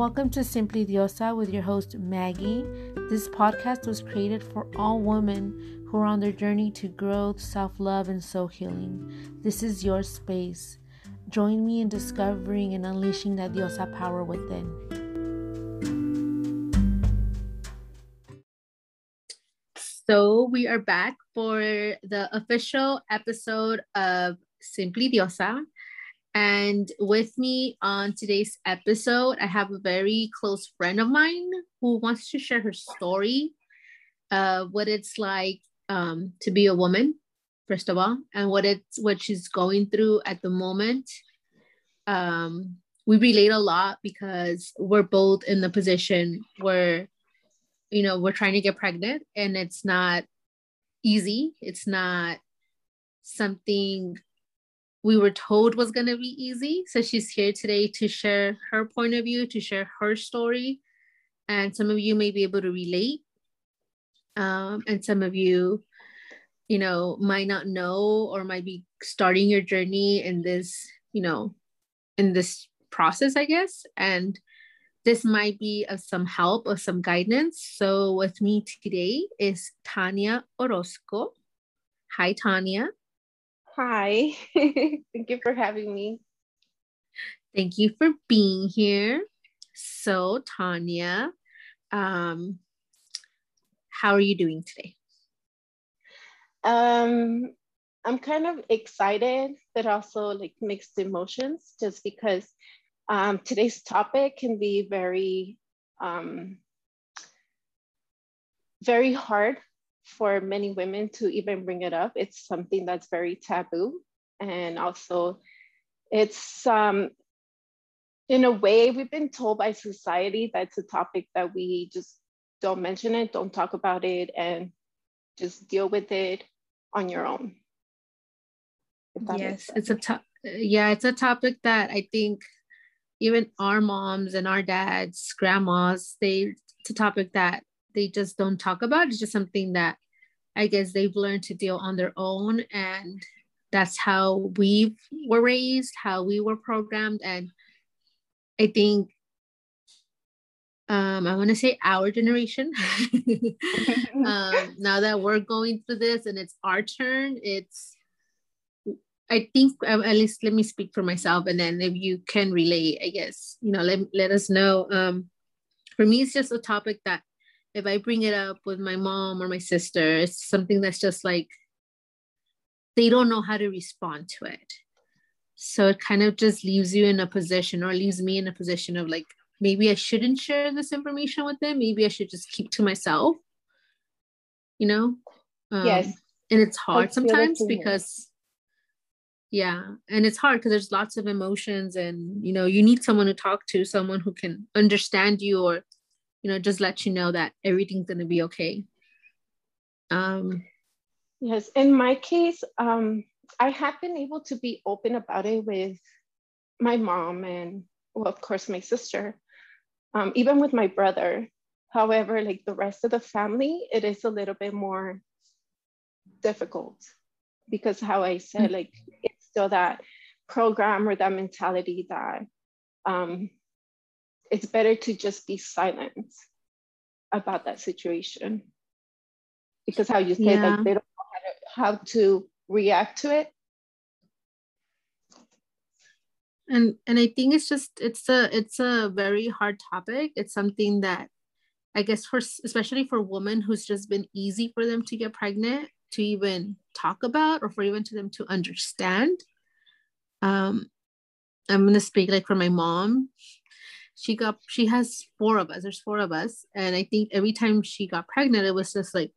Welcome to Simply Diosa with your host Maggie. This podcast was created for all women who are on their journey to growth, self love, and soul healing. This is your space. Join me in discovering and unleashing that Diosa power within. So, we are back for the official episode of Simply Diosa. And with me on today's episode, I have a very close friend of mine who wants to share her story, uh, what it's like um, to be a woman, first of all, and what it's what she's going through at the moment. Um, we relate a lot because we're both in the position where, you know, we're trying to get pregnant, and it's not easy. It's not something we were told was going to be easy. So she's here today to share her point of view, to share her story. And some of you may be able to relate. Um, and some of you, you know, might not know or might be starting your journey in this, you know, in this process, I guess. And this might be of some help or some guidance. So with me today is Tanya Orozco. Hi, Tanya. Hi, thank you for having me. Thank you for being here. So, Tanya, um, how are you doing today? Um, I'm kind of excited, but also like mixed emotions, just because um, today's topic can be very, um, very hard for many women to even bring it up. It's something that's very taboo. And also, it's um, in a way, we've been told by society that's a topic that we just don't mention it, don't talk about it, and just deal with it on your own. Yes, it's a to- yeah, it's a topic that I think even our moms and our dads, grandmas, they it's a topic that they just don't talk about. It's just something that I guess they've learned to deal on their own. And that's how we were raised, how we were programmed. And I think um, I want to say our generation. um, now that we're going through this and it's our turn, it's I think um, at least let me speak for myself, and then if you can relate, I guess you know let let us know. Um, for me, it's just a topic that if I bring it up with my mom or my sister, it's something that's just like they don't know how to respond to it. So it kind of just leaves you in a position or leaves me in a position of like, maybe I shouldn't share this information with them. Maybe I should just keep to myself, you know? Um, yes. And it's hard sometimes because, yeah, and it's hard because there's lots of emotions and, you know, you need someone to talk to, someone who can understand you or you know just let you know that everything's going to be okay um yes in my case um i have been able to be open about it with my mom and well of course my sister um, even with my brother however like the rest of the family it is a little bit more difficult because how i said mm-hmm. like it's still that program or that mentality that um, it's better to just be silent about that situation. Because how you say yeah. like they don't know how to, how to react to it. And and i think it's just it's a it's a very hard topic. It's something that i guess for especially for women who's just been easy for them to get pregnant to even talk about or for even to them to understand. Um i'm going to speak like for my mom she got she has four of us there's four of us. And i think every time she got pregnant it was just like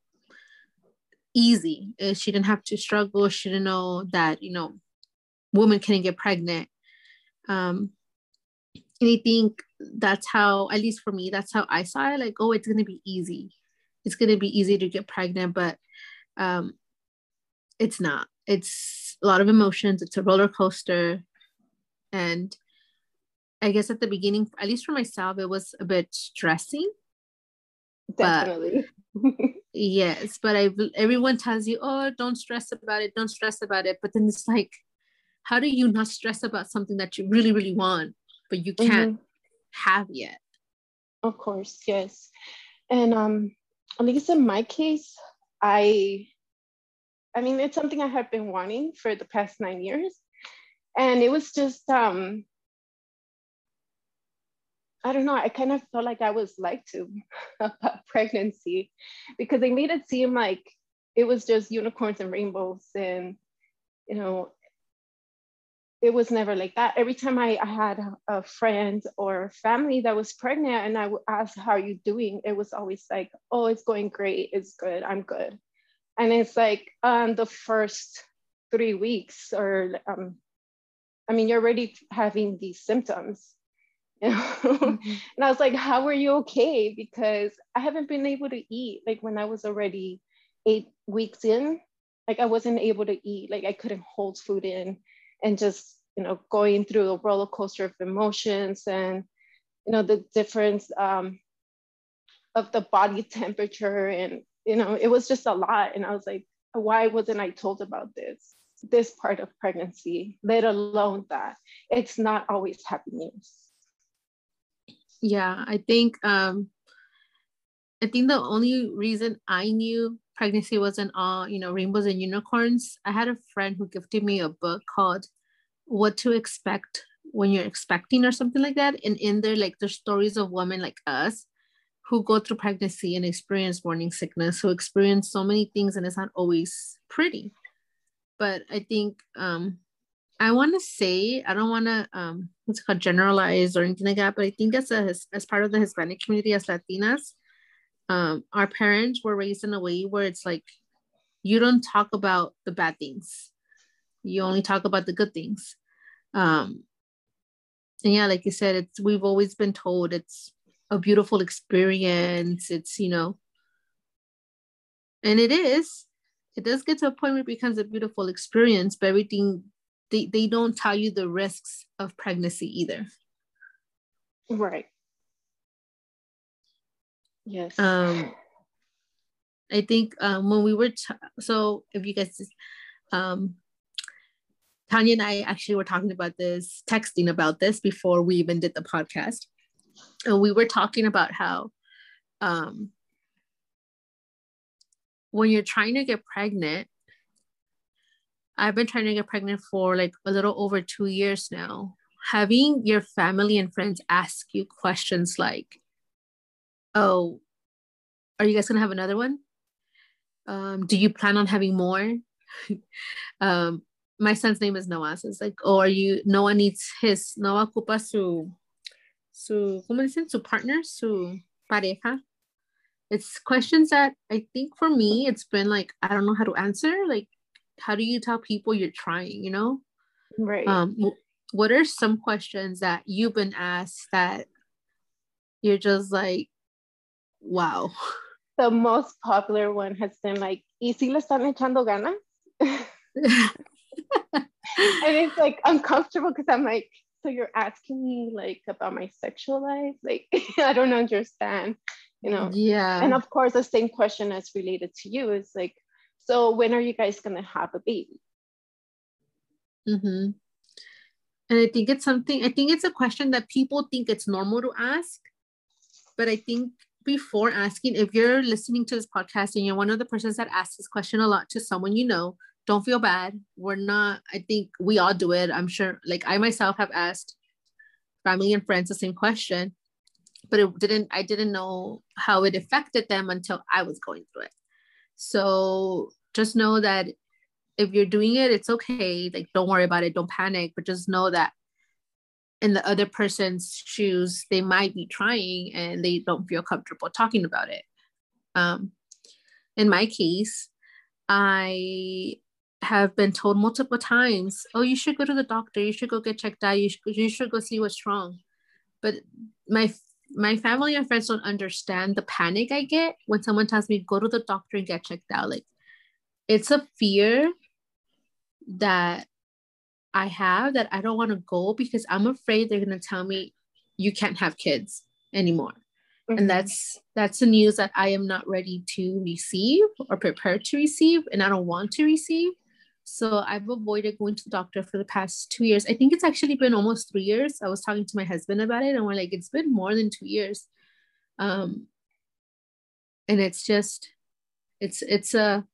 easy. Uh, she didn't have to struggle. She didn't know that you know women can get pregnant. Um and i think that's how at least for me that's how i saw it like oh it's gonna be easy. It's gonna be easy to get pregnant but um it's not. It's a lot of emotions. It's a roller coaster. And I guess at the beginning, at least for myself, it was a bit stressing. Definitely. But, yes, but I everyone tells you, oh, don't stress about it, don't stress about it. But then it's like, how do you not stress about something that you really, really want, but you can't mm-hmm. have yet? Of course, yes. And um, at least in my case, I, I mean, it's something I have been wanting for the past nine years, and it was just um, I don't know, I kind of felt like I was lied to about pregnancy because they made it seem like it was just unicorns and rainbows and you know it was never like that. Every time I, I had a friend or family that was pregnant and i would ask how are you doing? it was always like oh it's going great it's good i'm good. And it's like um, the first three weeks or um, i mean you're already having these symptoms you know? mm-hmm. and i was like how are you okay because i haven't been able to eat like when i was already eight weeks in like i wasn't able to eat like i couldn't hold food in and just you know going through a roller coaster of emotions and you know the difference um, of the body temperature and you know it was just a lot and i was like why wasn't i told about this this part of pregnancy let alone that it's not always happy news yeah i think um i think the only reason i knew pregnancy wasn't all you know rainbows and unicorns i had a friend who gifted me a book called what to expect when you're expecting or something like that. And in there like there's stories of women like us who go through pregnancy and experience morning sickness who experience so many things and it's not always pretty. But i think um i want to say i don't want to um what's called generalize or anything like that but i think as a as part of the hispanic community as latinas um, our parents were raised in a way where it's like you don't talk about the bad things. You only talk about the good things. Um, and yeah like you said it's we've always been told it's a beautiful experience. It's you know and it is. It does get to a point where it becomes a beautiful experience but everything they, they don't tell you the risks of pregnancy either. Right. Yes. Um, I think um, when we were t- so if you guys, um, Tanya and I actually were talking about this, texting about this before we even did the podcast, and we were talking about how um, when you're trying to get pregnant, I've been trying to get pregnant for like a little over two years now. Having your family and friends ask you questions like, oh, are you guys gonna have another one? Um, do you plan on having more? um, my son's name is Noah. So it's like, oh, are you Noah needs his Noah ocupa su su ¿cómo dicen? Su partner, su pareja. It's questions that I think for me it's been like I don't know how to answer. Like, how do you tell people you're trying? You know, right? Um, what are some questions that you've been asked that you're just like Wow. The most popular one has been like, ¿y si le están echando ganas? and it's like uncomfortable because I'm like, so you're asking me like about my sexual life? Like, I don't understand, you know? Yeah. And of course, the same question is related to you is like, so when are you guys going to have a baby? Mm-hmm. And I think it's something, I think it's a question that people think it's normal to ask. But I think before asking if you're listening to this podcast and you're one of the persons that asks this question a lot to someone you know don't feel bad we're not i think we all do it i'm sure like i myself have asked family and friends the same question but it didn't i didn't know how it affected them until i was going through it so just know that if you're doing it it's okay. Like don't worry about it. Don't panic. But just know that in the other person's shoes, they might be trying and they don't feel comfortable talking about it. Um, in my case, I have been told multiple times, oh, you should go to the doctor, you should go get checked out, you should, you should go see what's wrong. But my my family and friends don't understand the panic I get when someone tells me go to the doctor and get checked out. Like it's a fear that I have that I don't want to go because I'm afraid they're going to tell me you can't have kids anymore. Mm-hmm. And that's that's the news that I am not ready to receive or prepared to receive and I don't want to receive. So I've avoided going to the doctor for the past 2 years. I think it's actually been almost 3 years. I was talking to my husband about it and we're like it's been more than 2 years. um and it's just it's it's a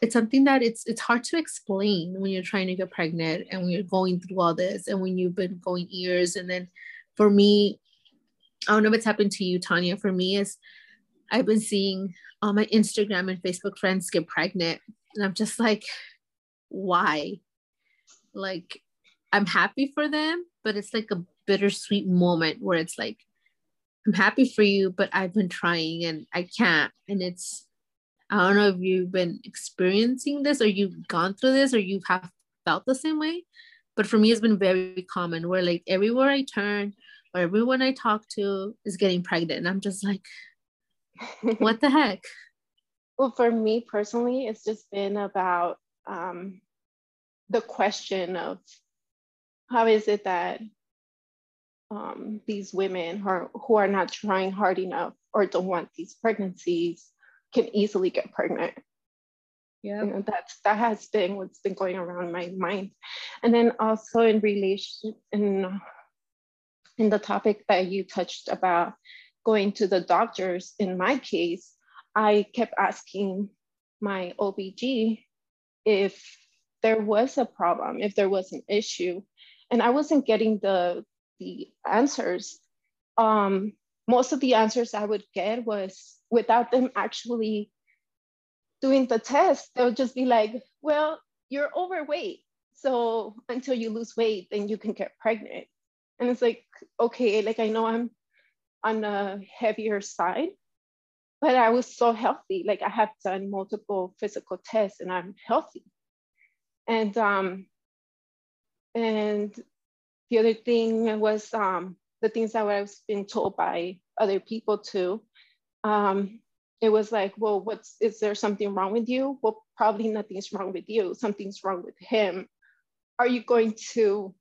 it's something that it's it's hard to explain when you're trying to get pregnant and when you're going through all this and when you've been going years and then for me i don't know if it's happened to you tanya for me is i've been seeing all my instagram and facebook friends get pregnant and i'm just like why like i'm happy for them but it's like a bittersweet moment where it's like i'm happy for you but i've been trying and i can't and it's I don't know if you've been experiencing this or you've gone through this or you have felt the same way. But for me, it's been very common where like everywhere I turn or everyone I talk to is getting pregnant. And I'm just like, what the heck? Well, for me personally, it's just been about um, the question of how is it that um, these women who are, who are not trying hard enough or don't want these pregnancies can easily get pregnant. Yeah, you know, that's that has been what's been going around my mind, and then also in relation in in the topic that you touched about going to the doctors. In my case, I kept asking my OBG if there was a problem, if there was an issue, and I wasn't getting the the answers. Um, most of the answers I would get was without them actually doing the test, they'll just be like, well, you're overweight. So until you lose weight, then you can get pregnant. And it's like, okay, like I know I'm on the heavier side, but I was so healthy. Like I have done multiple physical tests and I'm healthy. And um, and the other thing was um, the things that I was being told by other people too. Um, it was like, well, what's is there something wrong with you? Well, probably nothing's wrong with you. Something's wrong with him. Are you going to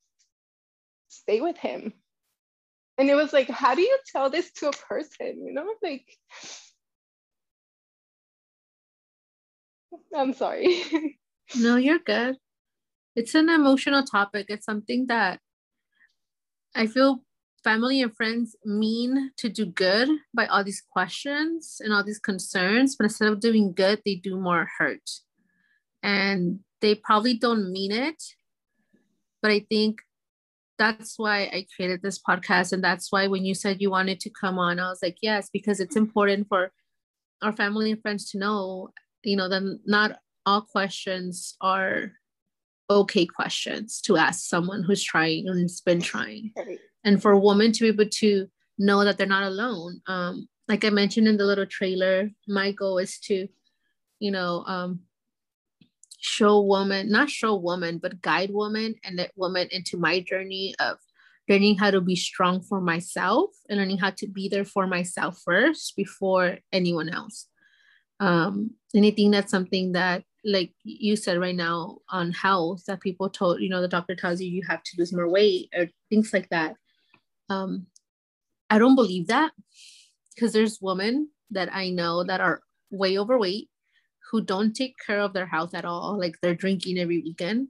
stay with him? And it was like, how do you tell this to a person? You know, like I'm sorry. no, you're good. It's an emotional topic. It's something that I feel family and friends mean to do good by all these questions and all these concerns, but instead of doing good, they do more hurt. And they probably don't mean it. But I think that's why I created this podcast. And that's why when you said you wanted to come on, I was like, yes, because it's important for our family and friends to know, you know, that not all questions are okay questions to ask someone who's trying and has been trying. And for a woman to be able to know that they're not alone um, like i mentioned in the little trailer my goal is to you know um, show woman not show woman but guide woman and that woman into my journey of learning how to be strong for myself and learning how to be there for myself first before anyone else um, anything that's something that like you said right now on health that people told you know the doctor tells you you have to lose more weight or things like that um, I don't believe that because there's women that I know that are way overweight who don't take care of their health at all. Like they're drinking every weekend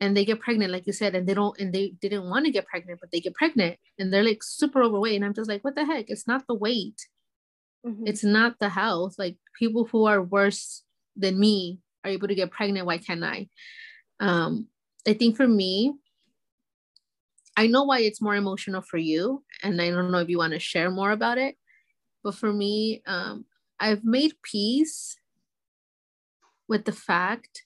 and they get pregnant, like you said, and they don't, and they didn't want to get pregnant, but they get pregnant and they're like super overweight. And I'm just like, what the heck? It's not the weight. Mm-hmm. It's not the health. Like people who are worse than me are able to get pregnant. Why can't I? Um, I think for me, I know why it's more emotional for you, and I don't know if you want to share more about it. But for me, um, I've made peace with the fact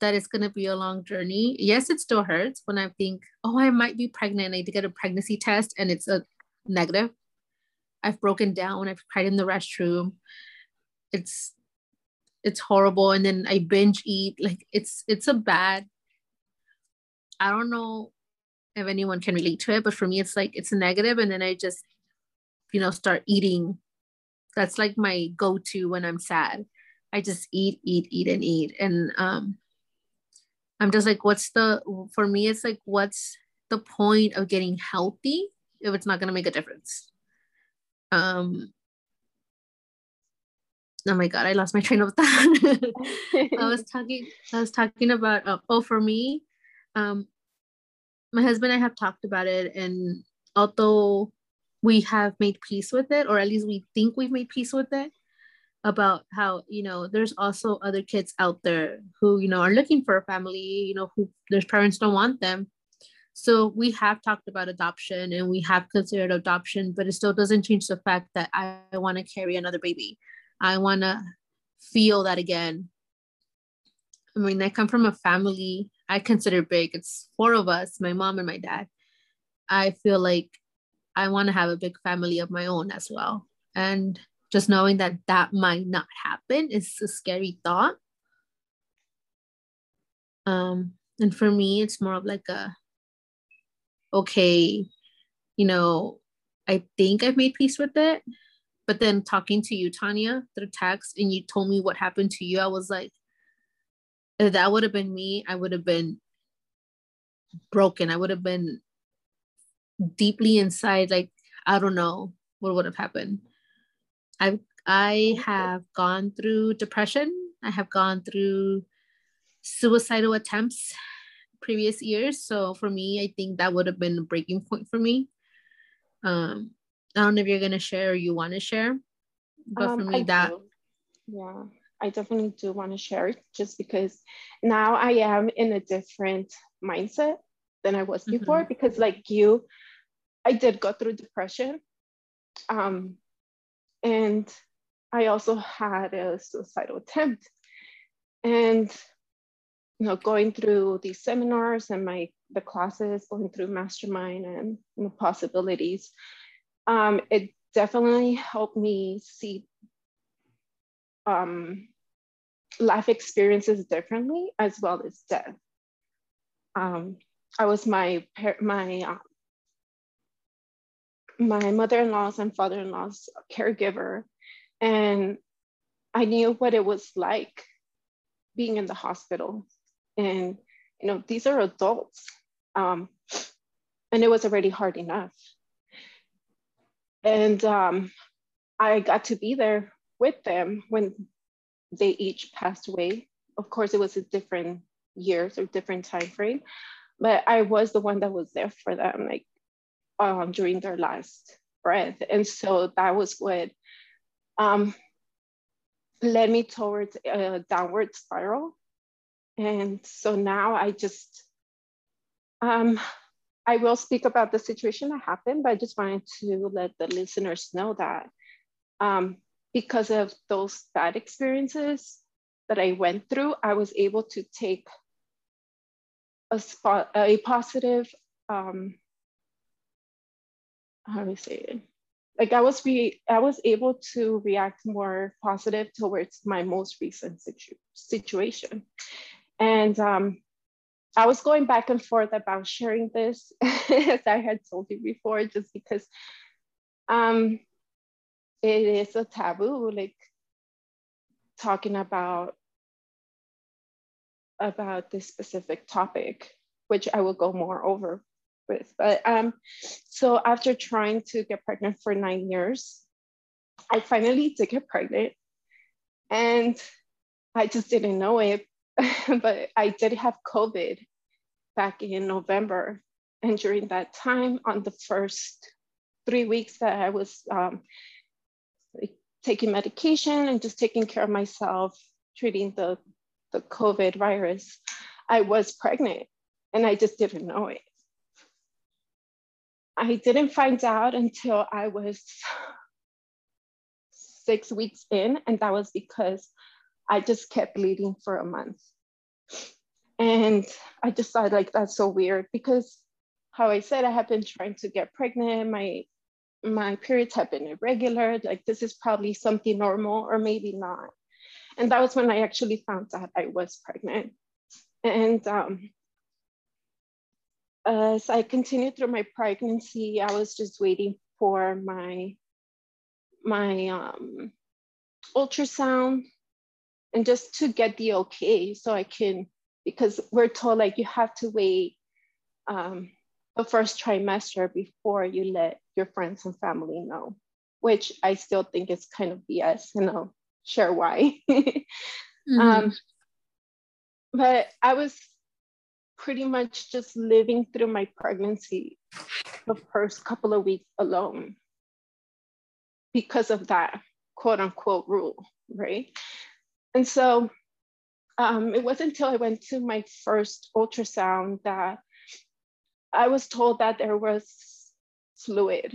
that it's going to be a long journey. Yes, it still hurts when I think, oh, I might be pregnant. I need to get a pregnancy test, and it's a negative. I've broken down. I've cried in the restroom. It's it's horrible, and then I binge eat. Like it's it's a bad. I don't know if anyone can relate to it but for me it's like it's a negative and then i just you know start eating that's like my go-to when i'm sad i just eat eat eat and eat and um i'm just like what's the for me it's like what's the point of getting healthy if it's not to make a difference um oh my god i lost my train of thought. I was talking i was talking about uh, oh for me um my husband and I have talked about it, and although we have made peace with it, or at least we think we've made peace with it about how you know there's also other kids out there who you know are looking for a family you know who their parents don't want them so we have talked about adoption and we have considered adoption but it still doesn't change the fact that i, want to carry another baby. I want to feel that again. I mean i come from a family i consider big it's four of us my mom and my dad. I feel like i want to have a big family of my own as well. And just knowing that that might not happen is a scary thought. Um and for me it's more of like a okay you know i think i've made peace with it. But then talking to you tanya through text and you told me what happened to you i was like if that would have been me i would have been broken. I would have been deeply inside like i don't know what would have happened. I I have gone through depression. I have gone through suicidal attempts previous years. So for me, I think that would have been a breaking point for me. Um, I don't know if you're gonna share or you want to share, but um, for me, I that do. yeah, I definitely do want to share it just because now I am in a different mindset than I was mm-hmm. before. Because like you, I did go through depression. Um, and I also had a suicidal attempt. And you know, going through these seminars and my the classes, going through mastermind and you know, possibilities, um, it definitely helped me see um, life experiences differently as well as death. Um, I was my my uh, my mother-in-law's and father-in-law's caregiver and i knew what it was like being in the hospital and you know these are adults um, and it was already hard enough and um, i got to be there with them when they each passed away of course it was a different years or different time frame but i was the one that was there for them like um, during their last breath. And so that was what um, led me towards a downward spiral. And so now I just, um, I will speak about the situation that happened, but I just wanted to let the listeners know that um, because of those bad experiences that I went through, I was able to take a spot, a positive um, how do I say it? Like I was re- I was able to react more positive towards my most recent situ- situation, and um, I was going back and forth about sharing this, as I had told you before, just because um, it is a taboo, like talking about about this specific topic, which I will go more over with. But um, so after trying to get pregnant for nine years, I finally did get pregnant, and I just didn't know it. but I did have COVID back in November, and during that time, on the first three weeks that I was um, taking medication and just taking care of myself, treating the the COVID virus, I was pregnant, and I just didn't know it. I didn't find out until I was six weeks in, and that was because I just kept bleeding for a month. And I just thought like that's so weird because how I said I have been trying to get pregnant, my my periods have been irregular, like this is probably something normal or maybe not. And that was when I actually found out I was pregnant. And um, as I continued through my pregnancy, I was just waiting for my my um, ultrasound and just to get the okay so I can because we're told like you have to wait um, the first trimester before you let your friends and family know, which I still think is kind of BS and I'll share why. mm-hmm. um, but I was pretty much just living through my pregnancy the first couple of weeks alone because of that quote unquote rule, right? And so um, it wasn't until I went to my first ultrasound that I was told that there was fluid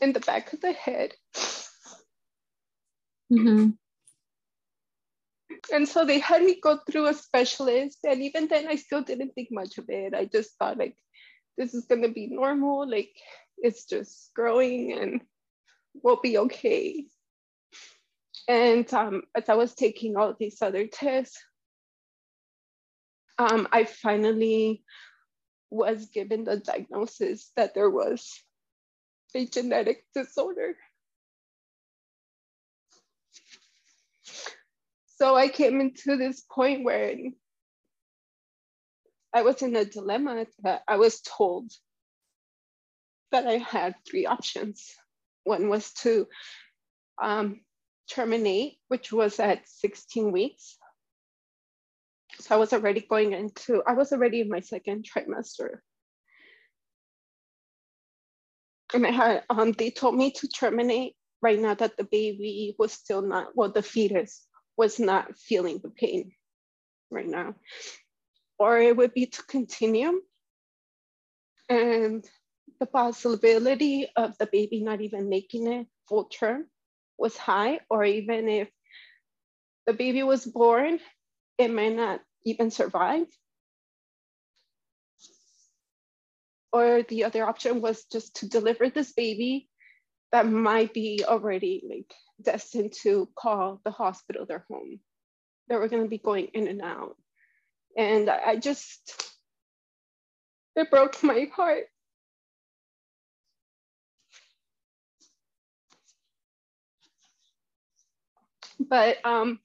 in the back of the head. Mm-hmm. And so they had me go through a specialist. And even then, I still didn't think much of it. I just thought, like, this is going to be normal. Like, it's just growing and we'll be okay. And um, as I was taking all these other tests, um, I finally was given the diagnosis that there was a genetic disorder. So I came into this point where I was in a dilemma that I was told that I had three options. One was to um, terminate, which was at 16 weeks. So I was already going into, I was already in my second trimester. And I had, um, they told me to terminate right now that the baby was still not, well, the fetus was not feeling the pain right now. Or it would be to continue. And the possibility of the baby not even making it full term was high, or even if the baby was born, it might not even survive. Or the other option was just to deliver this baby that might be already like destined to call the hospital their home. They were going to be going in and out. And I just, it broke my heart. But um,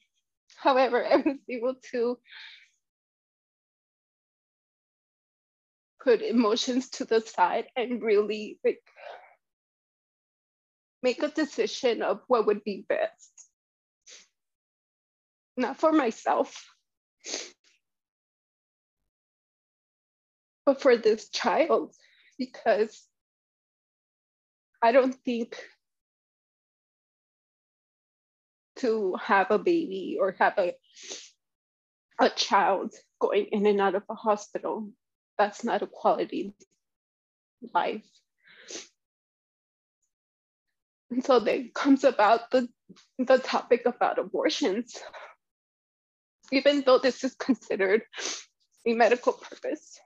however, I was able to put emotions to the side and really like make a decision of what would be best. Not for myself, but for this child, because I don't think to have a baby or have a, a child going in and out of a hospital. That's not a quality life. And so then comes about the, the topic about abortions. Even though this is considered a medical purpose,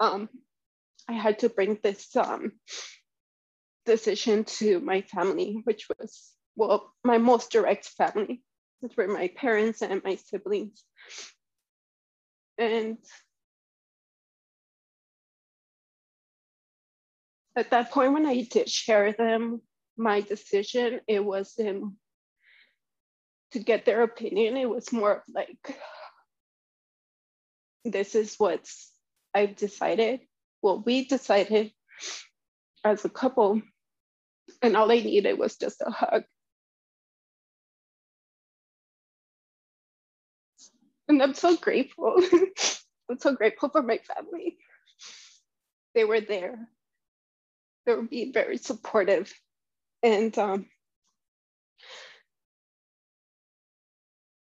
um, I had to bring this um, decision to my family, which was, well, my most direct family, which were my parents and my siblings. And at that point, when I did share them my decision, it wasn't to get their opinion. It was more like, this is what I've decided. what we decided as a couple and all I needed was just a hug. And I'm so grateful. I'm so grateful for my family. They were there. They were being very supportive. And um,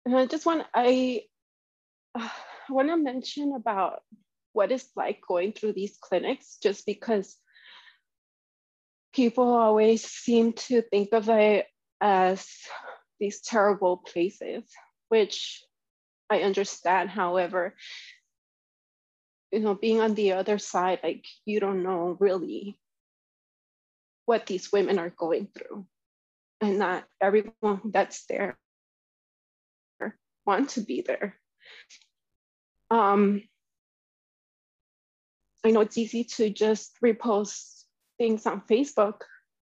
and I just want I, uh, I want to mention about what it's like going through these clinics, just because people always seem to think of it as these terrible places, which I understand. However, you know, being on the other side, like you don't know really what these women are going through. And not everyone that's there want to be there. Um, I know it's easy to just repost things on Facebook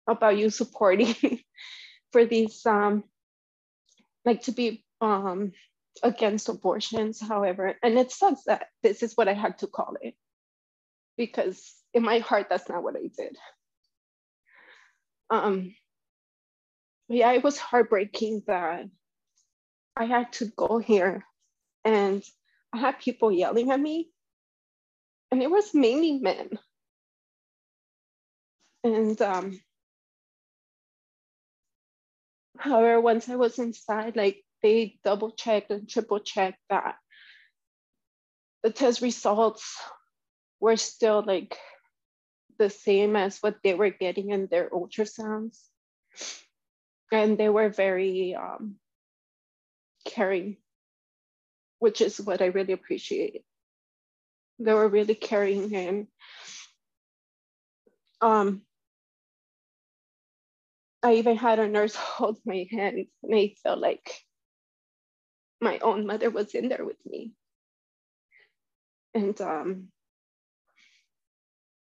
about you supporting for these, um, like to be um, against abortions, however. And it sucks that this is what I had to call it because in my heart, that's not what I did. Um, yeah, it was heartbreaking that I had to go here and I had people yelling at me and it was mainly men. And um, however, once I was inside, like they double checked and triple checked that the test results were still like the same as what they were getting in their ultrasounds. And they were very um, caring, which is what I really appreciate. They were really caring and um, I even had a nurse hold my hand and I felt like my own mother was in there with me. And um,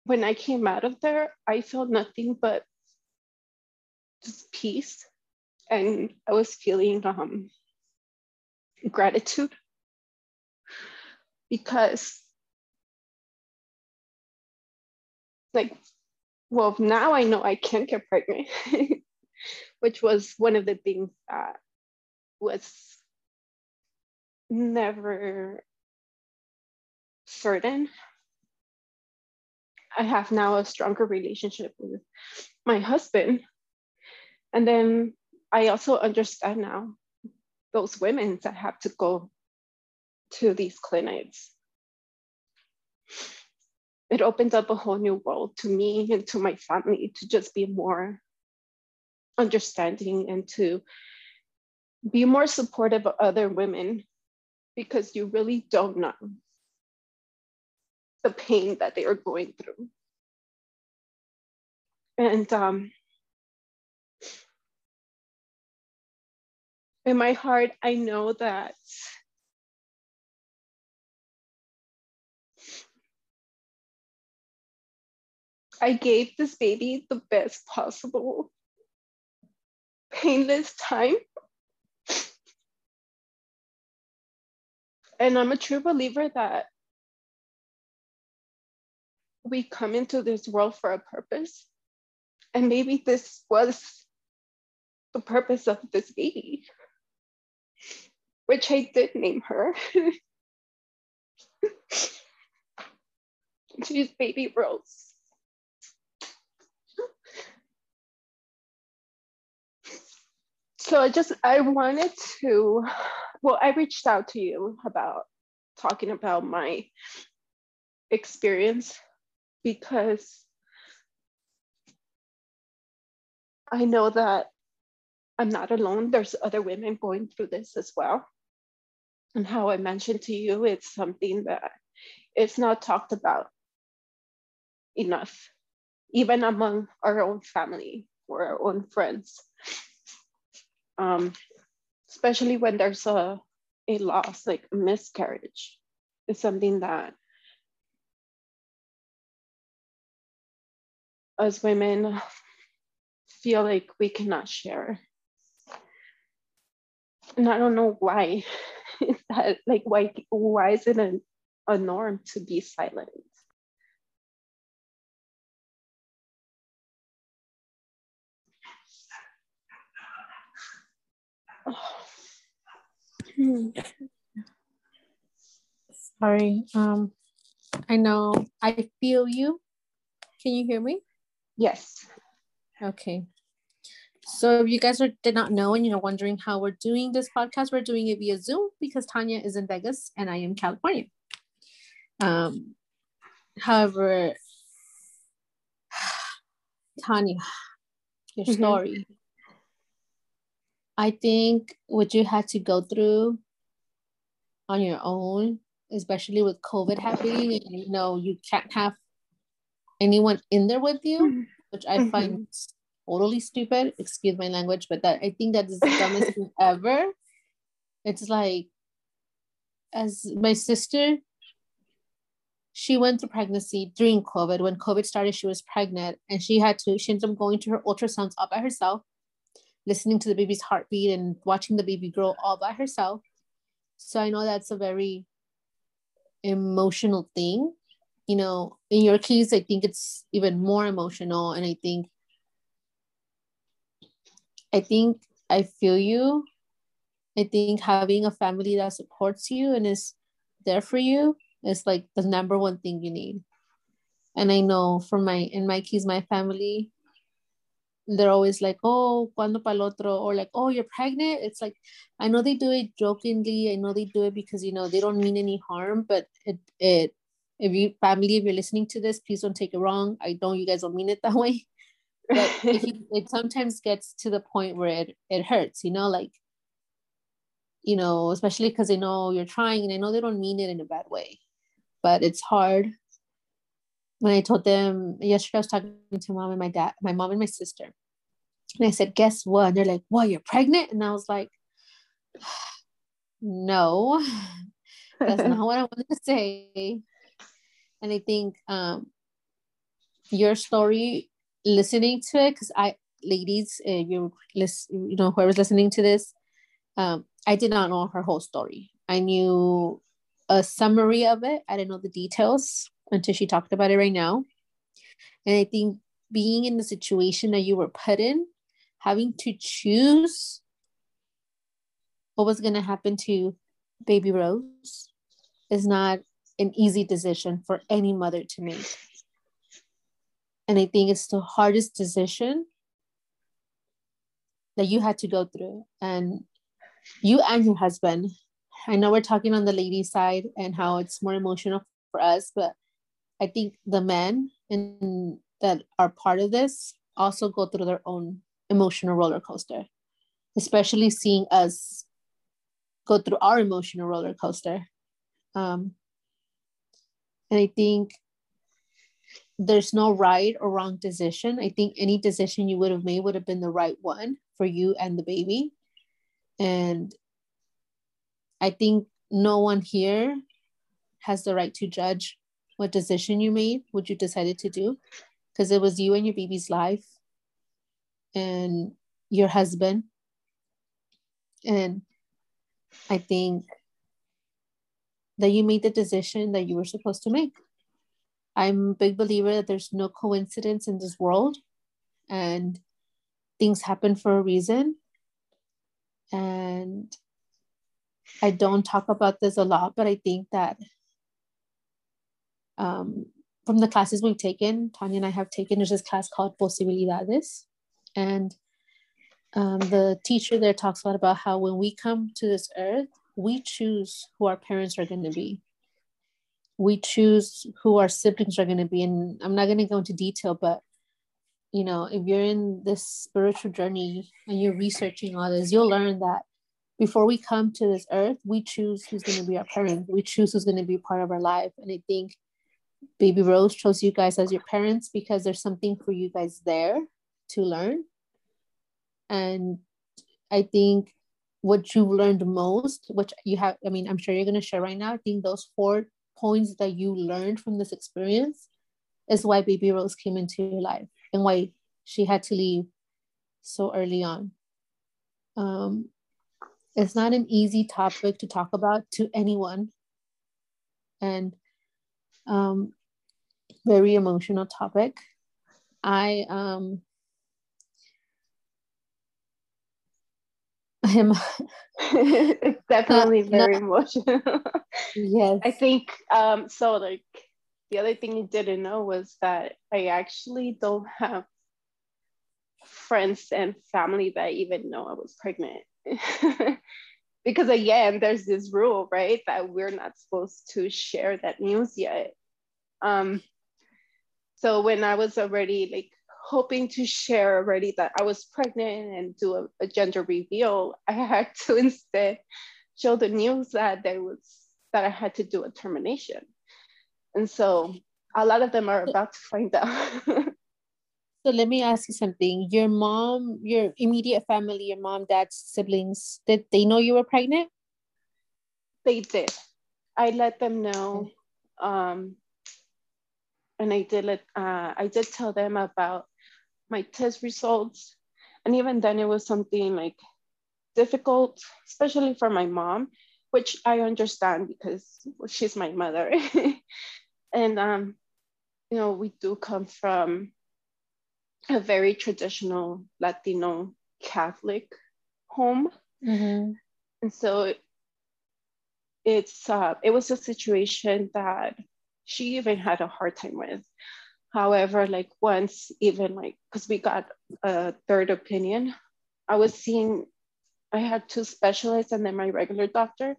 when I came out of there, I felt nothing but just peace. And I was feeling um, gratitude because, like, well, now I know I can't get pregnant, which was one of the things that was never certain. I have now a stronger relationship with my husband. And then I also understand now those women that have to go to these clinics. It opens up a whole new world to me and to my family to just be more understanding and to be more supportive of other women because you really don't know the pain that they are going through. And um, in my heart, I know that I gave this baby the best possible painless time. And I'm a true believer that we come into this world for a purpose. And maybe this was the purpose of this baby, which I did name her. She's baby Rose. So I just, I wanted to, well, I reached out to you about talking about my experience because I know that I'm not alone. There's other women going through this as well. And how I mentioned to you, it's something that it's not talked about enough, even among our own family or our own friends. Um, especially when there's a, a loss, like miscarriage, is something that as women feel like we cannot share. And I don't know why. is that, like why why is it a, a norm to be silent? Sorry. Um I know I feel you. Can you hear me? Yes. Okay. So if you guys are, did not know and you're wondering how we're doing this podcast, we're doing it via Zoom because Tanya is in Vegas and I am California. Um, however, Tanya, your mm-hmm. story. I think what you had to go through on your own, especially with COVID happening, and you know you can't have anyone in there with you, mm-hmm. which I mm-hmm. find totally stupid. Excuse my language, but that I think that is the dumbest thing ever. It's like, as my sister, she went through pregnancy during COVID. When COVID started, she was pregnant and she had to, she ended up going to her ultrasounds all by herself, listening to the baby's heartbeat and watching the baby grow all by herself. So I know that's a very emotional thing you know, in your case, I think it's even more emotional. And I think, I think I feel you. I think having a family that supports you and is there for you is like the number one thing you need. And I know for my in my case, my family, they're always like, oh, cuando pa'l otro, or like, oh, you're pregnant. It's like, I know they do it jokingly. I know they do it because, you know, they don't mean any harm, but it, it, if you family, if you're listening to this, please don't take it wrong. I know you guys don't mean it that way, but it, it sometimes gets to the point where it, it hurts, you know, like, you know, especially because they know you're trying and I know they don't mean it in a bad way, but it's hard when I told them yesterday, I was talking to mom and my dad, my mom and my sister. And I said, guess what? And they're like, what, you're pregnant? And I was like, no, that's not what I wanted to say. And I think um, your story, listening to it, because I, ladies, uh, you listen, you know, whoever's listening to this, um, I did not know her whole story. I knew a summary of it. I didn't know the details until she talked about it right now. And I think being in the situation that you were put in, having to choose what was going to happen to baby Rose is not an easy decision for any mother to make. And I think it's the hardest decision that you had to go through. And you and your husband, I know we're talking on the lady side and how it's more emotional for us, but I think the men in, that are part of this also go through their own emotional roller coaster, especially seeing us go through our emotional roller coaster. Um, and I think there's no right or wrong decision. I think any decision you would have made would have been the right one for you and the baby. And I think no one here has the right to judge what decision you made, what you decided to do, because it was you and your baby's life and your husband. And I think that you made the decision that you were supposed to make. I'm a big believer that there's no coincidence in this world and things happen for a reason. And I don't talk about this a lot, but I think that um, from the classes we've taken, Tanya and I have taken, there's this class called Posibilidades. And um, the teacher there talks a lot about how when we come to this earth, we choose who our parents are going to be. We choose who our siblings are going to be. And I'm not going to go into detail, but you know, if you're in this spiritual journey and you're researching all this, you'll learn that before we come to this earth, we choose who's going to be our parent. We choose who's going to be part of our life. And I think Baby Rose chose you guys as your parents because there's something for you guys there to learn. And I think what you've learned most, which you have, I mean, I'm sure you're going to share right now, I think those four points that you learned from this experience is why Baby Rose came into your life and why she had to leave so early on. Um, it's not an easy topic to talk about to anyone. And um, very emotional topic. I um, am. it's definitely not, very not, emotional. yes. I think um, so. Like the other thing you didn't know was that I actually don't have friends and family that even know I was pregnant. because again, there's this rule, right, that we're not supposed to share that news yet. Um, so when I was already like hoping to share already that I was pregnant and do a, a gender reveal, I had to instead show the news that there was that I had to do a termination. And so a lot of them are about to find out. so let me ask you something. Your mom, your immediate family, your mom, dad, siblings, did they know you were pregnant? They did. I let them know um, and I did let, uh, I did tell them about my test results. And even then it was something like difficult, especially for my mom, which I understand because she's my mother. and, um, you know, we do come from a very traditional Latino Catholic home. Mm-hmm. And so it's uh, it was a situation that she even had a hard time with. However, like once even like because we got a third opinion, I was seeing I had two specialists and then my regular doctor,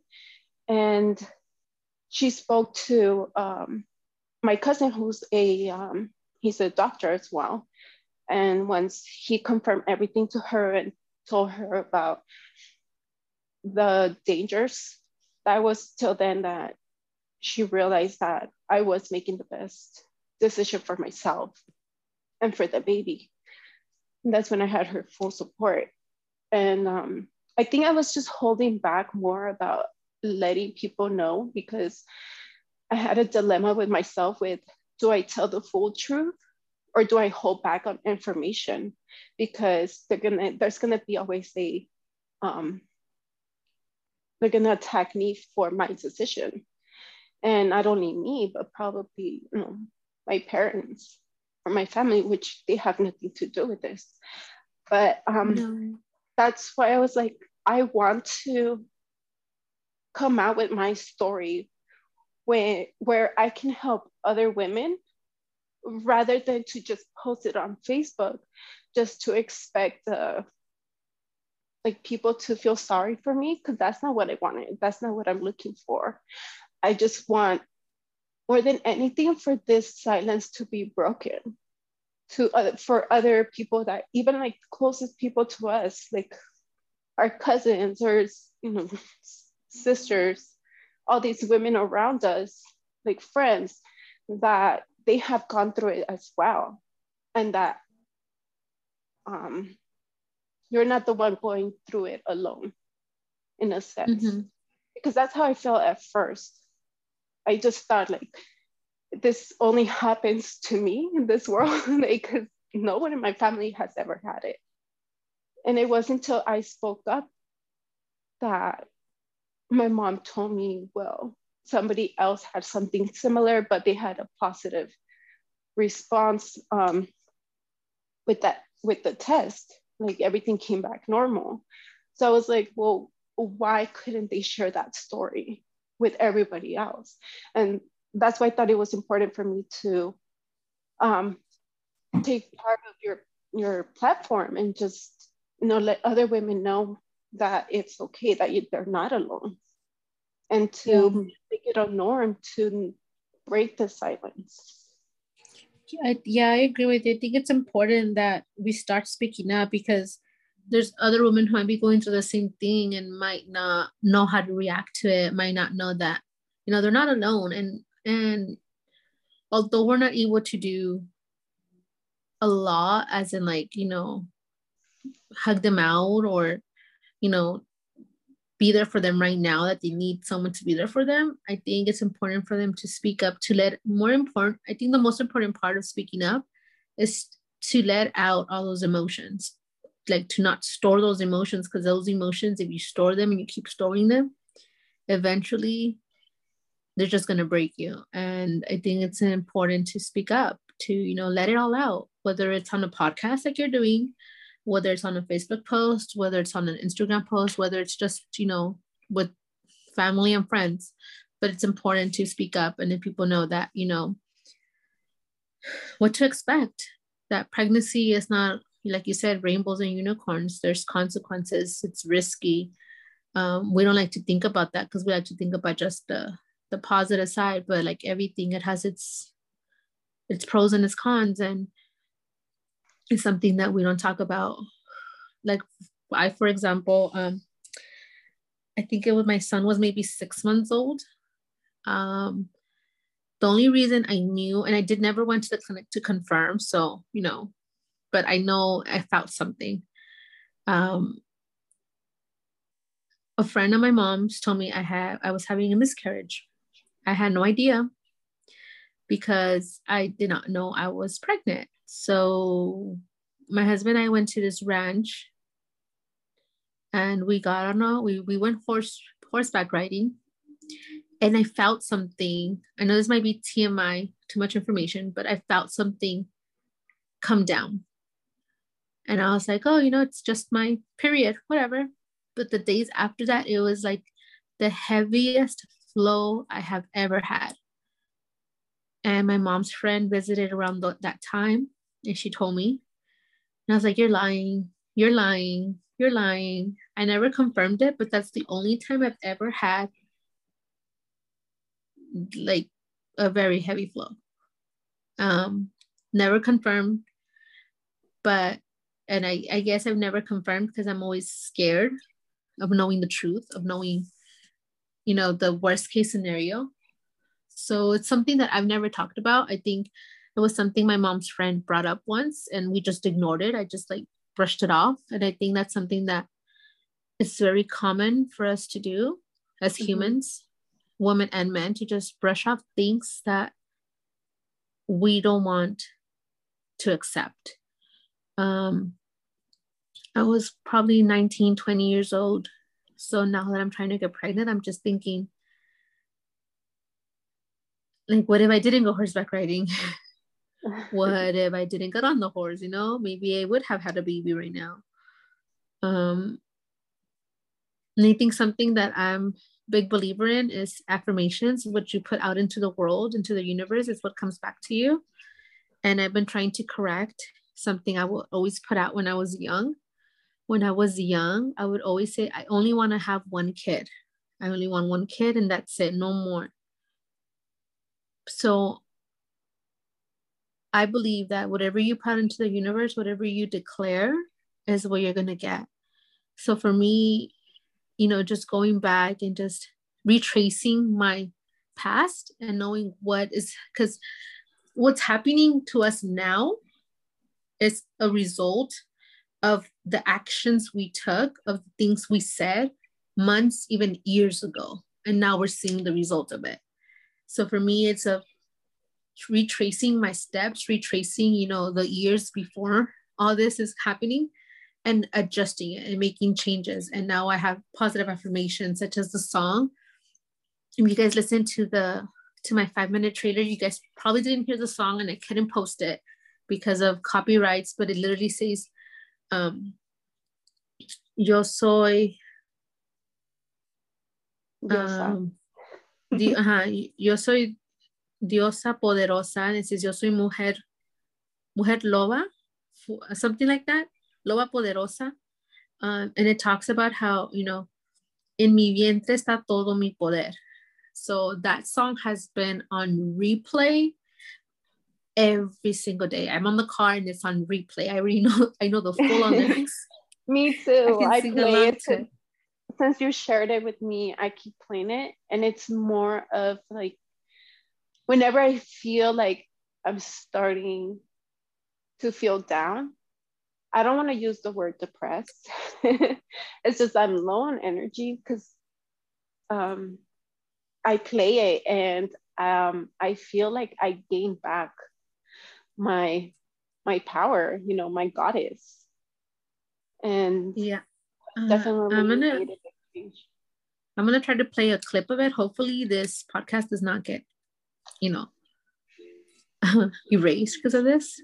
and she spoke to um, my cousin who's a um, he's a doctor as well, and once he confirmed everything to her and told her about the dangers, that was till then that she realized that I was making the best decision for myself and for the baby. And that's when I had her full support. And um, I think I was just holding back more about letting people know because I had a dilemma with myself with do I tell the full truth or do I hold back on information? Because they're gonna there's gonna be always a um, they're gonna attack me for my decision and not only me but probably you know my parents or my family which they have nothing to do with this but um no. that's why i was like i want to come out with my story where where i can help other women rather than to just post it on facebook just to expect like people to feel sorry for me because that's not what i wanted. That's not what i'm looking for. I just want more than anything for this silence to be broken to for other people that even like closest people to us like our cousins or you know sisters all these women around us like friends that they have gone through it as well and that um, you're not the one going through it alone in a sense mm-hmm. because that's how i felt at first I just thought like this only happens to me in this world because no one in my family has ever had it. And it wasn't until I spoke up that my mom told me, well, somebody else had something similar, but they had a positive response um, with that with the test. Like everything came back normal. So I was like, well, why couldn't they share that story? with everybody else. And that's why I thought it was important for me to um, take part of your your platform and just you know let other women know that it's okay that you, they're not alone and to yeah. make it a norm to break the silence. Yeah, yeah i agree with you. I think it's important that we start speaking up because there's other women who might be going through the same thing and might not know how to react to it might not know that you know they're not alone. And and although we're not able to do a lot as in like you know hug them out or you know be there for them right now that they need someone to be there for them i think it's important for them to speak up to let more important i think the most important part of speaking up is to let out all those emotions. Like to not store those emotions because those emotions if you store them and you keep storing them eventually they're just going to break you. And i think it's important to speak up to you know let it all out whether it's on a podcast like you're doing whether it's on a facebook post whether it's on an instagram post whether it's just you know with family and friends but it's important to speak up and if people know that you know what to expect that pregnancy is not like you said, rainbows and unicorns, there's consequences, it's risky. Um, we don't like to think about that because we like to think about just the the positive side, but like everything, it has its its pros and its cons, and it's something that we don't talk about. Like I, for example, um, I think it was my son was maybe six months old. Um, the only reason I knew, and I did never went to the clinic to confirm, so you know, but I know I felt something. Um, a friend of my mom's told me I had I was having a miscarriage. I had no idea because I did not know I was pregnant. So my husband and I went to this ranch and we got on a we, we went horse horseback riding and I felt something. I know this might be TMI, too much information, but I felt something come down. And I was like, oh, you know, it's just my period, whatever. But the days after that, it was like the heaviest flow I have ever had. And my mom's friend visited around the, that time and she told me, and I was like, You're lying, you're lying, you're lying. I never confirmed it, but that's the only time I've ever had like a very heavy flow. Um, never confirmed, but and I, I guess I've never confirmed because I'm always scared of knowing the truth, of knowing, you know, the worst case scenario. So it's something that I've never talked about. I think it was something my mom's friend brought up once and we just ignored it. I just like brushed it off. And I think that's something that is very common for us to do as mm-hmm. humans, women and men, to just brush off things that we don't want to accept. Um, I was probably 19, 20 years old. So now that I'm trying to get pregnant, I'm just thinking, like, what if I didn't go horseback riding? what if I didn't get on the horse? You know, maybe I would have had a baby right now. Um, and I think something that I'm big believer in is affirmations. What you put out into the world, into the universe, is what comes back to you. And I've been trying to correct something I will always put out when I was young. When I was young, I would always say, I only want to have one kid. I only want one kid, and that's it, no more. So I believe that whatever you put into the universe, whatever you declare, is what you're going to get. So for me, you know, just going back and just retracing my past and knowing what is, because what's happening to us now is a result of the actions we took, of the things we said months, even years ago. And now we're seeing the result of it. So for me, it's a retracing my steps, retracing, you know, the years before all this is happening and adjusting it and making changes. And now I have positive affirmations such as the song. If you guys listen to the to my five minute trailer, you guys probably didn't hear the song and I couldn't post it because of copyrights, but it literally says, um, yo soy um, di, ajá, yo soy diosa poderosa, it says yo soy mujer, mujer loba, something like that, loba poderosa. Um, and it talks about how, you know, in mi vientre está todo mi poder. So that song has been on replay every single day. I'm on the car and it's on replay. I already know I know the full on lyrics. me too. I, I play it too. Since you shared it with me, I keep playing it, and it's more of like whenever I feel like I'm starting to feel down, I don't want to use the word depressed. it's just I'm low on energy because um, I play it and um, I feel like I gain back my my power, you know, my goddess. And yeah, uh, definitely I'm gonna I'm gonna try to play a clip of it. Hopefully, this podcast does not get you know, erased because of this.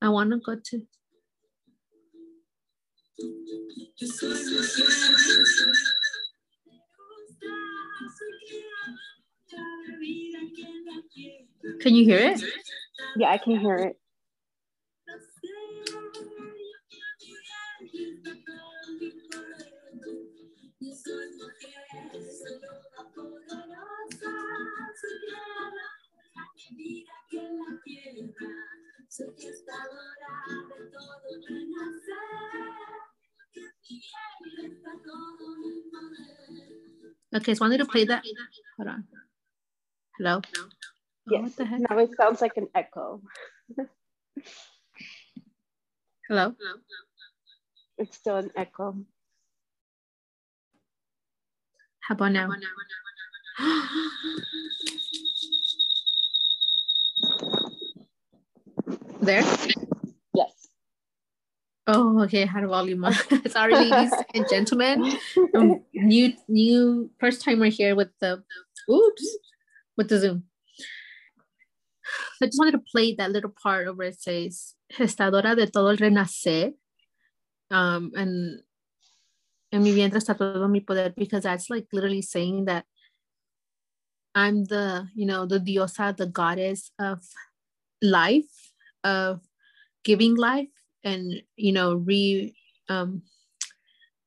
I want to go to. Can you hear it? Yeah, I can hear it. Okay, so I need to play that. Hold on. Hello? Yes. Oh, what the heck? Now it sounds like an echo. Hello? It's still an echo. How about now? there? Oh, okay. Had a volume on. Sorry, ladies and gentlemen. Um, new, new first timer here with the oops with the Zoom. I just wanted to play that little part where it says gestadora de todo el renacer. Um, and en mi vientre está todo mi poder because that's like literally saying that I'm the, you know, the diosa, the goddess of life, of giving life and, you know, re, um,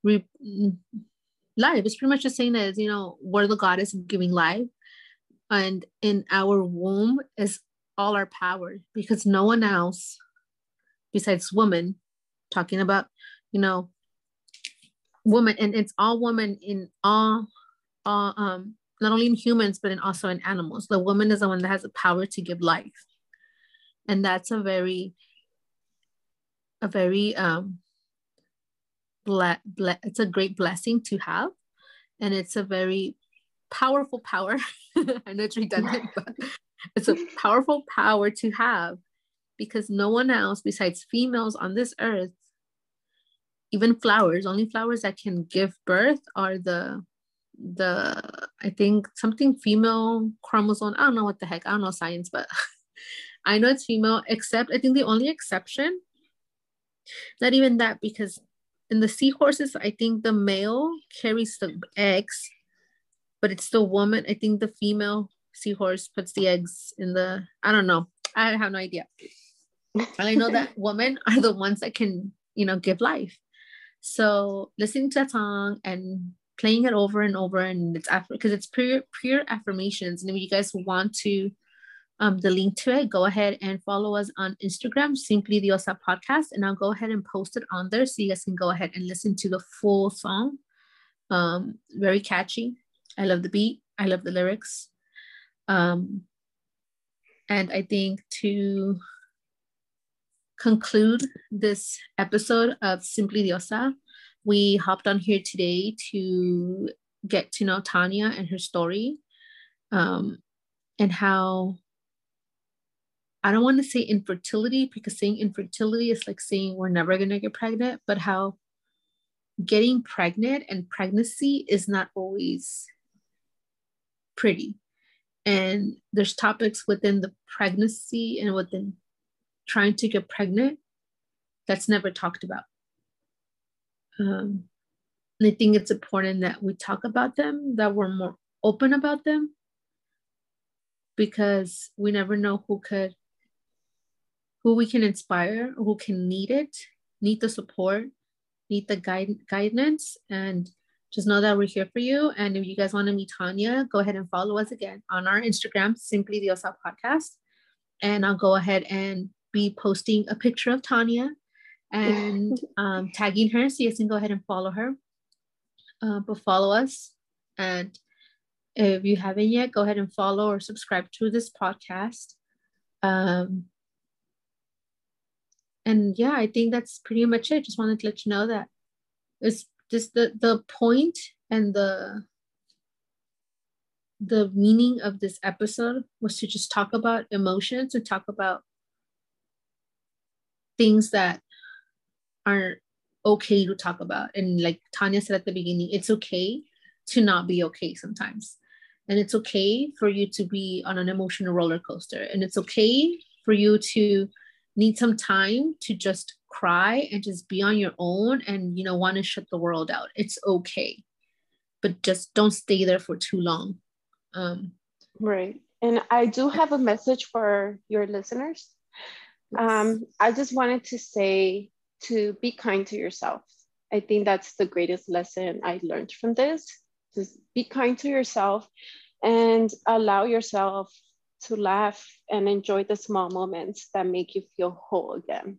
re, life. It's pretty much just saying that, you know, we're the goddess giving life. And in our womb is all our power because no one else besides woman talking about, you know, woman and it's all woman in all, all um not only in humans but in also in animals the woman is the one that has the power to give life and that's a very a very um ble- ble- it's a great blessing to have and it's a very powerful power i know it's redundant but it's a powerful power to have because no one else besides females on this earth even flowers only flowers that can give birth are the the I think something female chromosome. I don't know what the heck. I don't know science, but I know it's female. Except I think the only exception, not even that, because in the seahorses, I think the male carries the eggs, but it's the woman. I think the female seahorse puts the eggs in the. I don't know. I have no idea. But I know that women are the ones that can, you know, give life. So listening to that song and playing it over and over and it's after because it's pure pure affirmations and if you guys want to um, the link to it go ahead and follow us on instagram simply diosa podcast and i'll go ahead and post it on there so you guys can go ahead and listen to the full song. Um, very catchy. I love the beat. I love the lyrics. Um, and i think to conclude this episode of simply diosa we hopped on here today to get to know Tanya and her story um, and how I don't want to say infertility because saying infertility is like saying we're never going to get pregnant, but how getting pregnant and pregnancy is not always pretty. And there's topics within the pregnancy and within trying to get pregnant that's never talked about. Um, and I think it's important that we talk about them, that we're more open about them, because we never know who could, who we can inspire, who can need it, need the support, need the guide, guidance, and just know that we're here for you. And if you guys want to meet Tanya, go ahead and follow us again on our Instagram, Simply Diosa Podcast. And I'll go ahead and be posting a picture of Tanya and um, tagging her so you can go ahead and follow her. Uh, but follow us. And if you haven't yet, go ahead and follow or subscribe to this podcast. Um, and yeah, I think that's pretty much it. Just wanted to let you know that it's just the the point and the the meaning of this episode was to just talk about emotions and talk about things that aren't okay to talk about. And like Tanya said at the beginning, it's okay to not be okay sometimes. And it's okay for you to be on an emotional roller coaster. And it's okay for you to need some time to just cry and just be on your own and you know want to shut the world out. It's okay. But just don't stay there for too long. Um right. And I do have a message for your listeners. Um, I just wanted to say to be kind to yourself. I think that's the greatest lesson I learned from this. Just be kind to yourself and allow yourself to laugh and enjoy the small moments that make you feel whole again.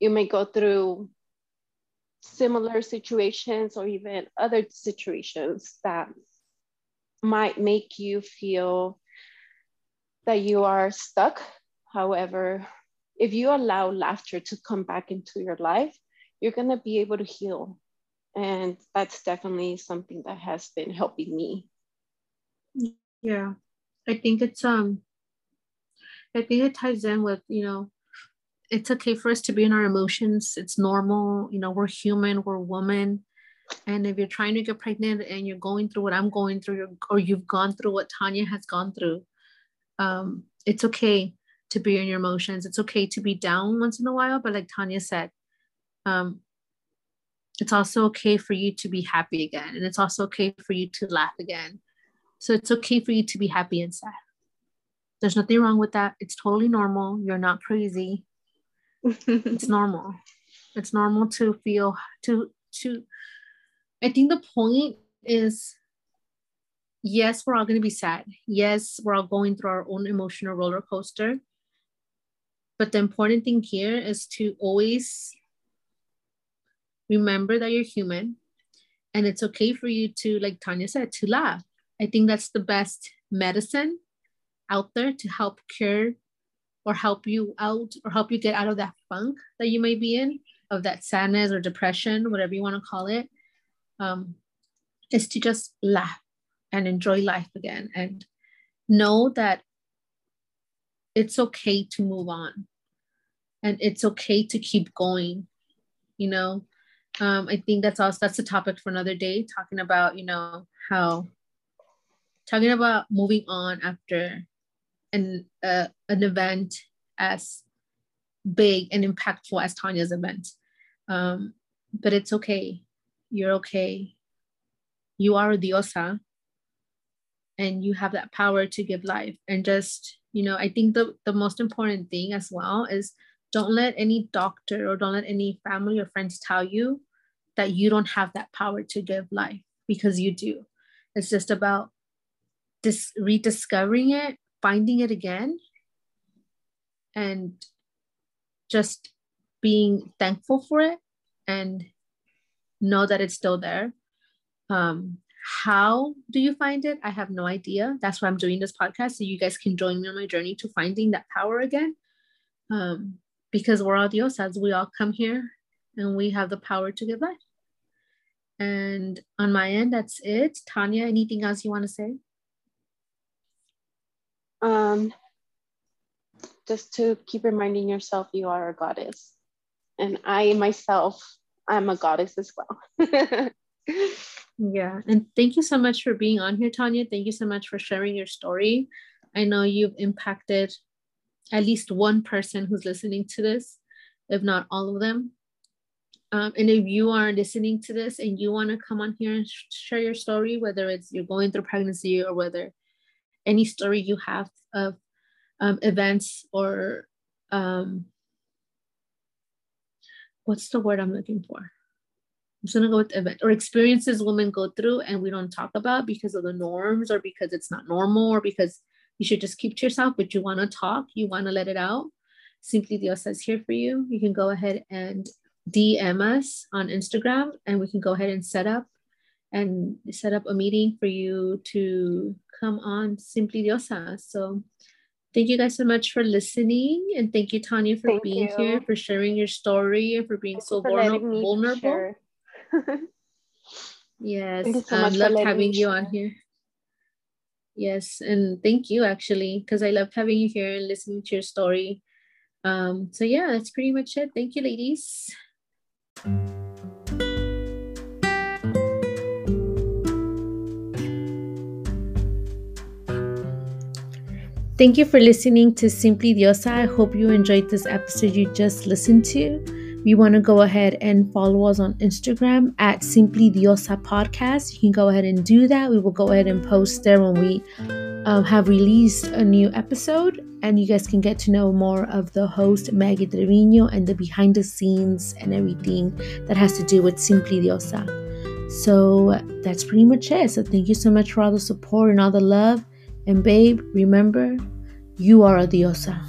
You may go through similar situations or even other situations that might make you feel that you are stuck. However, if you allow laughter to come back into your life, you're going to be able to heal. And that's definitely something that has been helping me. Yeah. I think it's um I think it ties in with, you know, it's okay for us to be in our emotions. It's normal. You know, we're human, we're woman. And if you're trying to get pregnant and you're going through what I'm going through, or you've gone through what Tanya has gone through, um, it's okay to be in your emotions. It's okay to be down once in a while, but like Tanya said, um, it's also okay for you to be happy again. And it's also okay for you to laugh again. So it's okay for you to be happy and sad. There's nothing wrong with that. It's totally normal. You're not crazy. it's normal. It's normal to feel to to I think the point is yes, we're all going to be sad. Yes, we're all going through our own emotional roller coaster. But the important thing here is to always remember that you're human and it's okay for you to, like Tanya said, to laugh. I think that's the best medicine out there to help cure or help you out or help you get out of that funk that you may be in of that sadness or depression, whatever you want to call it, um, is to just laugh and enjoy life again and know that it's okay to move on and it's okay to keep going you know? Um, i think that's also that's a topic for another day talking about you know how talking about moving on after an uh, an event as big and impactful as tanya's event. Um, but it's okay. You're okay. You are a diosa and you have that power to give life. And just you know i think the the most important thing as well is don't let any doctor or don't let any family or friends tell you that you don't have that power to give life because you do. It's just about dis- rediscovering it finding it again and just being thankful for it and know that it's still there um, how do you find it? I have no idea. That's why I'm doing this podcast so you guys can join me on my journey to finding that power again. Um, because we're all diosas, we all come here and we have the power to give life. And on my end, that's it. Tanya, anything else you want to say? Um, just to keep reminding yourself you are a goddess. And I myself, I'm a goddess as well. Yeah. And thank you so much for being on here, Tanya. Thank you so much for sharing your story. I know you've impacted at least one person who's listening to this, if not all of them. Um, and if you are listening to this and you want to come on here and sh- share your story, whether it's you're going through pregnancy or whether any story you have of um, events or um, what's the word I'm looking for? I'm just gonna go with event or experiences women go through and we don't talk about because of the norms or because it's not normal or because you should just keep to yourself, but you want to talk, you want to let it out. Simply Diosa is here for you. You can go ahead and DM us on Instagram and we can go ahead and set up and set up a meeting for you to come on Simply Diosa. So thank you guys so much for listening and thank you Tanya for thank being you. here, for sharing your story and for being thank so vulnerable. vulnerable yes, so um, loved having you on here. Yes, and thank you actually, because I loved having you here and listening to your story. Um, so yeah, that's pretty much it. Thank you, ladies. Thank you for listening to Simply Diosa. I hope you enjoyed this episode you just listened to we want to go ahead and follow us on Instagram at Simply Diosa Podcast. You can go ahead and do that. We will go ahead and post there when we um, have released a new episode, and you guys can get to know more of the host, Maggie Trevino, and the behind the scenes and everything that has to do with Simply Diosa. So that's pretty much it. So thank you so much for all the support and all the love. And babe, remember, you are a diosa.